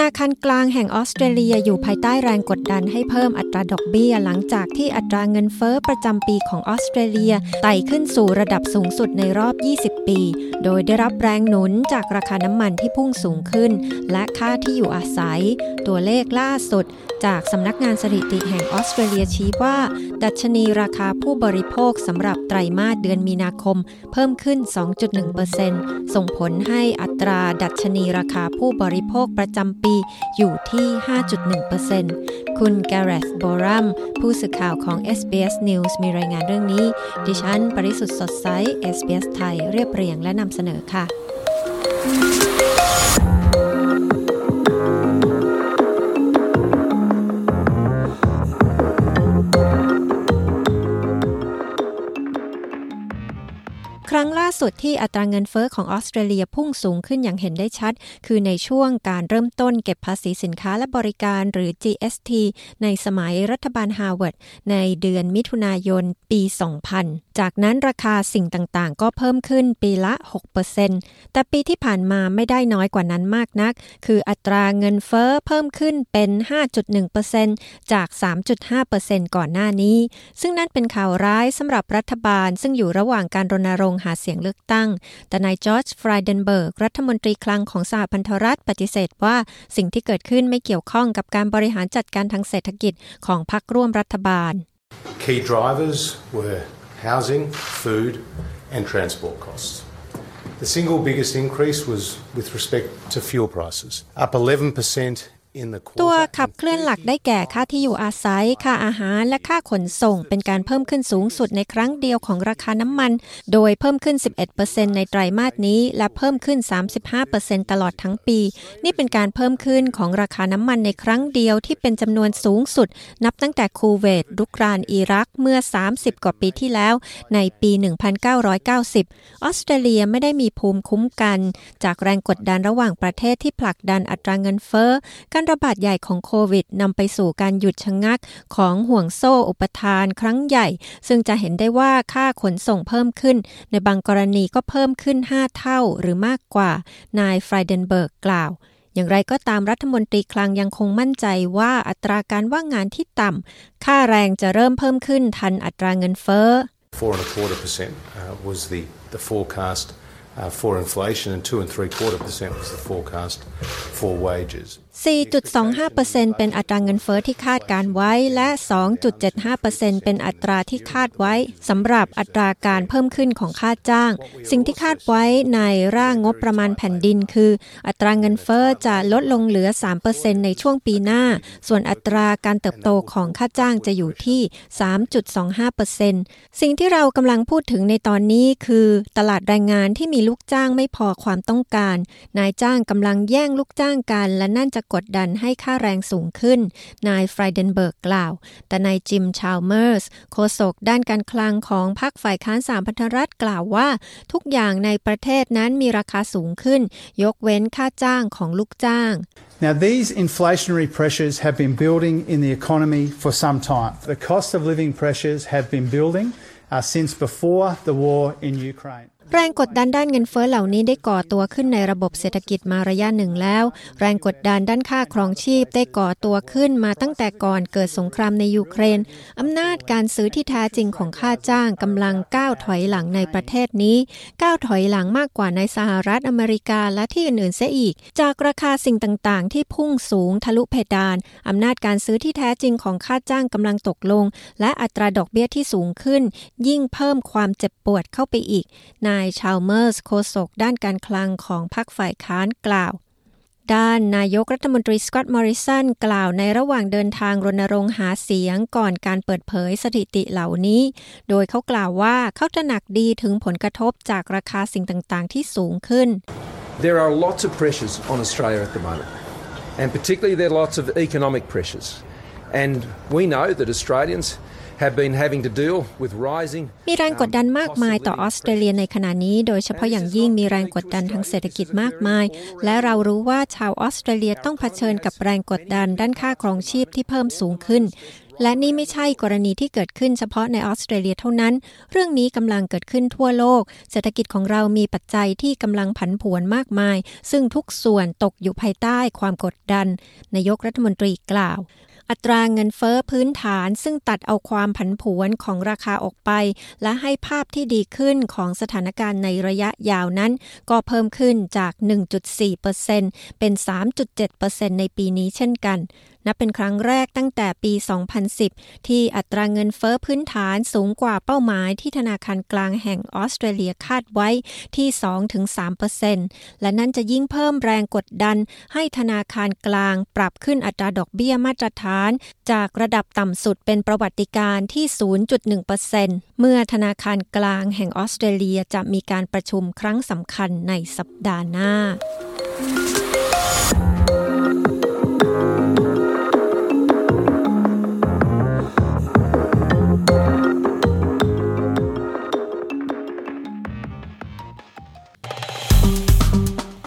นาคารกลางแห่งออสเตรเลียอยู่ภายใต้แรงกดดันให้เพิ่มอัตราดอกเบี้ย หลังจากที่อัตราเงินเฟอ้อประจำปีของออสเตรเลียไต่ขึ้นสู่ระดับสูงสุดในรอบ 20 ปี โดยได้รับแรงหนุนจากราคาน้ำมันที่พุ่งสูงขึ้น และค่าที่อยู่อาศัย ตัวเลขล่าสุด จากสำนักงานสถิติแห่งออสเตรเลียชี้ว่า ดัชนีราคาผู้บริโภคสำหรับไตรมาสเดือนมีนาคม เพิ่มขึ้น 2.1%ส่งผลให้อัตราดัชนีราคาผู้บริโภคประจำปี อยู่ที่ 5.1%คุณแกเรสบอรัมผู้สื่อข่าวของ SBS News มีรายงานเรื่องนี้ ดิฉัน ปริสุทธ์สดใส SBS ไทยเรียบเรียงและนำเสนอค่ะ ครั้งล่าสุดที่อัตราเงินเฟอ้อของออสเตรเลียพุ่งสูงขึ้นอย่างเห็นได้ชัด คือในช่วงการเริ่มต้นเก็บภาษีสินค้าและบริการหรือ GST ในสมัยรัฐบาลฮาวเวิร์ดในเดือนมิถุนายนปี 2000 จากนั้นราคาสิ่งต่างๆ ก็เพิ่มขึ้นปีละ 6%แต่ปีที่ผ่านมาไม่ได้น้อยกว่านั้นมากนัก คืออัตราเงินเฟ้อเพิ่มขึ้นเป็น 5.1%จาก 3.5%ก่อนหน้านี้ ซึ่งนั่นเป็นข่าวร้ายสำหรับรัฐบาลซึ่งอยู่ระหว่างการรณรงค์งหาเสียงเลือกตั้ง แต่นายจอร์จฟรายเดนเบิร์ก รัฐมนตรีคลังของสหพันธรัฐปฏิเสธว่าสิ่งที่เกิดขึ้นไม่เกี่ยวข้องกับการบริหารจัดการทางเศรษฐกิจของพรรคร่วมรัฐบาล Key drivers were housing, food and transport costs. The single biggest increase was with respect to fuel prices, up 11% ตัวขับเคลื่อนหลักได้แก่ค่าที่อยู่อาศัย ค่าอาหาร และค่าขนส่ง เป็นการเพิ่มขึ้นสูงสุดในครั้งเดียวของราคาน้ำมัน โดยเพิ่มขึ้น 11%ในไตรมาสนี้ และเพิ่มขึ้น 35%ตลอดทั้งปี นี่เป็นการเพิ่มขึ้นของราคาน้ำมันในครั้งเดียวที่เป็นจำนวนสูงสุด นับตั้งแต่คูเวตรุกรานอิรักเมื่อ 30 กว่าปีที่แล้วในปี 1990 ออสเตรเลียไม่ได้มีภูมิคุ้มกัน จากแรงกดดันระหว่างประเทศที่ผลักดันอัตราเงินเฟ้อการระบาดใหญ่ของโควิดนำไปสู่การหยุดชะงักของห่วงโซ่อุปทานครั้งใหญ่ ซึ่งจะเห็นได้ว่าค่าขนส่งเพิ่มขึ้น ในบางกรณีก็เพิ่มขึ้น 5 เท่าหรือมากกว่า นายฟรายเดนเบิร์กกล่าวอย่างไรก็ตามรัฐมนตรีคลังยังคงมั่นใจว่าอัตราการว่างงานที่ต่ำ ค่าแรงจะเริ่มเพิ่มขึ้นทันอัตราเงินเฟ้อ4 and a quarter percent was the the forecast for inflation and 2 and 3 quarter percent was the forecast for wages. 4.25%เป็นอัตราเงินเฟอ้อที่คาดการไว้และ 2.75%เป็นอัตราที่คาดไว้สำหรับอัตราการเพิ่มขึ้นของค่าจ้าง สิ่งที่คาดไว้ในร่างงบประมาณแผ่นดินคือ อัตราเงินเฟอ้อจะลดลงเหลือ 3%ในช่วงปีหน้า ส่วนอัตราการเติบโตของค่าจ้างจะอยู่ที่ 3.25%สิ่งที่เรากำลังพูดถึงในตอนนี้คือ ตลาดแรงงานที่มีลูกจ้างไม่พอความต้องการ นายจ้างกำลังแย่งลูกจ้างกัน และนั่นจะกดดันให้ค่าแรงสูงขึ้น นายฟรายเดนเบิร์กกล่าว แต่นายจิมชาลเมอร์สโฆษกด้านการคลังของพรรคฝ่ายค้านสามพันธรัฐกล่าวว่า ทุกอย่างในประเทศนั้นมีราคาสูงขึ้น ยกเว้นค่าจ้างของลูกจ้าง Now, these inflationary pressures have been building in the economy for some time. The cost of living pressures have been building uh, since before the war in Ukraine. แรงกดดันด้านเงินเฟ้อเหล่านี้ได้ก่อตัวขึ้นในระบบเศรษฐกิจมาระยะหนึ่งแล้ว แรงกดดันด้านค่าครองชีพได้ก่อตัวขึ้นมาตั้งแต่ก่อนเกิดสงครามในยูเครน อำนาจการซื้อที่แท้จริงของค่าจ้างกำลังก้าวถอยหลังในประเทศนี้ก้าวถอยหลังมากกว่าในสหรัฐอเมริกาและที่อื่นๆเสียอีก จากราคาสิ่งต่างๆ ที่พุ่งสูงทะลุเพดานอำนาจการซื้อที่แท้จริงของค่าจ้างกำลังตกลง และอัตราดอกเบี้ยที่สูงขึ้น ยิ่งเพิ่มความเจ็บปวดเข้าไปอีกนายชาวเมอร์สโฆษกด้านการคลังของพรรคฝ่ายค้านกล่าว ด้านนายกรัฐมนตรีสกอตต์มอริสันกล่าวในระหว่างเดินทางรณรงค์หาเสียงก่อนการเปิดเผยสถิติเหล่านี้ โดยเขากล่าวว่าเขาจะหนักดีถึงผลกระทบจากราคาสิ่งต่างๆ ที่สูงขึ้น There are lots of pressures on Australia at the moment and particularly there are lots of economic pressures and we know that Australians have been having to deal with rising มีแรงกดดันมากมายต่อออสเตรเลียในขณะนี้ โดยเฉพาะอย่างยิ่งมีแรงกดดันทางเศรษฐกิจมากมาย และเรารู้ว่าชาวออสเตรเลียต้องเผชิญกับแรงกดดันด้านค่าครองชีพที่เพิ่มสูงขึ้น และนี่ไม่ใช่กรณีที่เกิดขึ้นเฉพาะในออสเตรเลียเท่านั้น เรื่องนี้กำลังเกิดขึ้นทั่วโลก เศรษฐกิจของเรามีปัจจัยที่กำลังผันผวนมากมาย ซึ่งทุกส่วนตกอยู่ภายใต้ความกดดันนายกรัฐมนตรีกล่าว อัตราเงินเฟอ้อพื้นฐานซึ่งตัดเอาความผันผวนของราคาออกไป และให้ภาพที่ดีขึ้นของสถานการณ์ในระยะยาวนั้น ก็เพิ่มขึ้นจาก 1.4%เป็น 3.7%ในปีนี้เช่นกัน นับเป็นครั้งแรกตั้งแต่ปี 2010 ที่อัตราเงินเฟอ้อพื้นฐานสูงกว่าเป้าหมายที่ธนาคารกลางแห่งออสเตรเลียคาดไว้ที่ 2-3%และนั่นจะยิ่งเพิ่มแรงกดดัน ให้ธนาคารกลางปรับขึ้นอัตราดอกเบี้ยมาตรฐาน จากระดับต่ำสุดเป็นประวัติการที่ 0.1%เมื่อธนาคารกลางแห่งออสเตรเลียจะมีการประชุมครั้งสำคัญในสัปดาห์หน้า